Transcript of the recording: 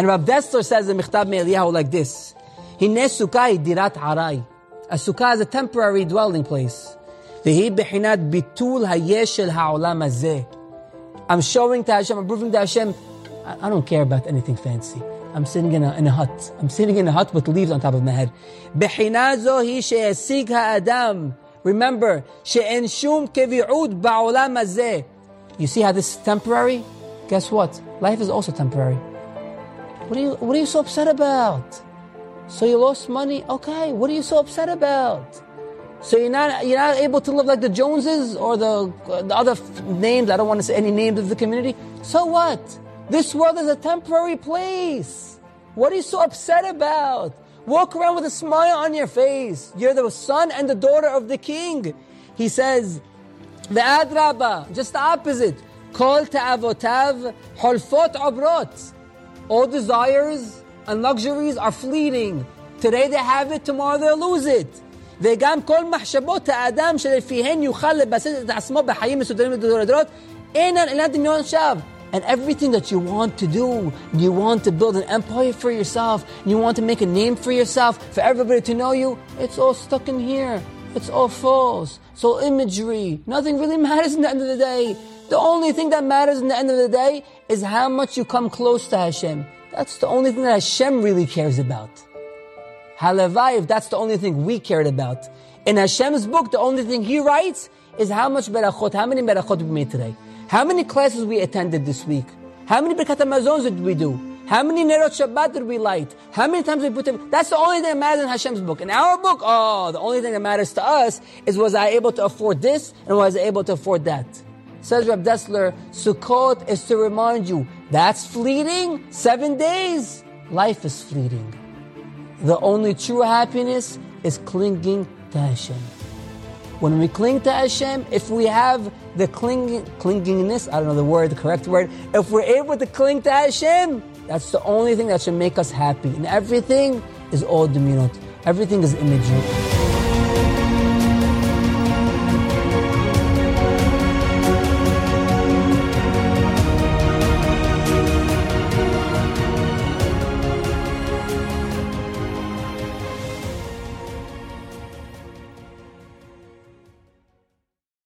And Rav Dessler says in Michtab Me'eliyahu like this, Hine sukai dirat arai. A sukkah is a temporary dwelling place. Vehi behinat bitul hayeshel ha'olam. I'm showing to Hashem, I'm proving to Hashem, I, don't care about anything fancy. I'm sitting in a, in a hut. I'm sitting in a hut with leaves on top of my head. adam. Remember, she'en shum kevi'ud ba'olam. You see how this is temporary? Guess what? Life is also temporary. What are you, what are you so upset about? So you lost money? Okay, what are you so upset about? So you're not you're not able to live like the Joneses or the the other f- names. I don't want to say any names of the community. So what? This world is a temporary place. What are you so upset about? Walk around with a smile on your face. You're the son and the daughter of the king. He says, the adraba, just the opposite. Kol ta'avotav holfot abrot. All desires and luxuries are fleeting. Today they have it, tomorrow they'll lose it. וגם כל מחשבות האדם שלפיהן יוכל לבסס את עצמו בחיים מסודרים לדורות אינן אלא דמיון שווא. And everything that you want to do, you want to build an empire for yourself, you want to make a name for yourself, for everybody to know you, it's all stuck in here. It's all false. It's all imagery. Nothing really matters in the end of the day. The only thing that matters in the end of the day is how much you come close to Hashem. That's the only thing that Hashem really cares about. Halavai, if that's the only thing we cared about. In Hashem's book, the only thing He writes is how much berachot, how many berachot we made today. How many classes we attended this week? How many Birkat Hamazons did we do? How many Nerot Shabbat did we light? How many times we put them? That's the only thing that matters in Hashem's book. In our book, oh, the only thing that matters to us is was I able to afford this and was I able to afford that? Says Rab Dessler, Sukkot is to remind you that's fleeting. Seven days. Life is fleeting. The only true happiness is clinging to Hashem. When we cling to Hashem, if we have the clinging, clingingness, I don't know the word, the correct word, if we're able to cling to Hashem, that's the only thing that should make us happy. And everything is all diminut. Everything is imagery.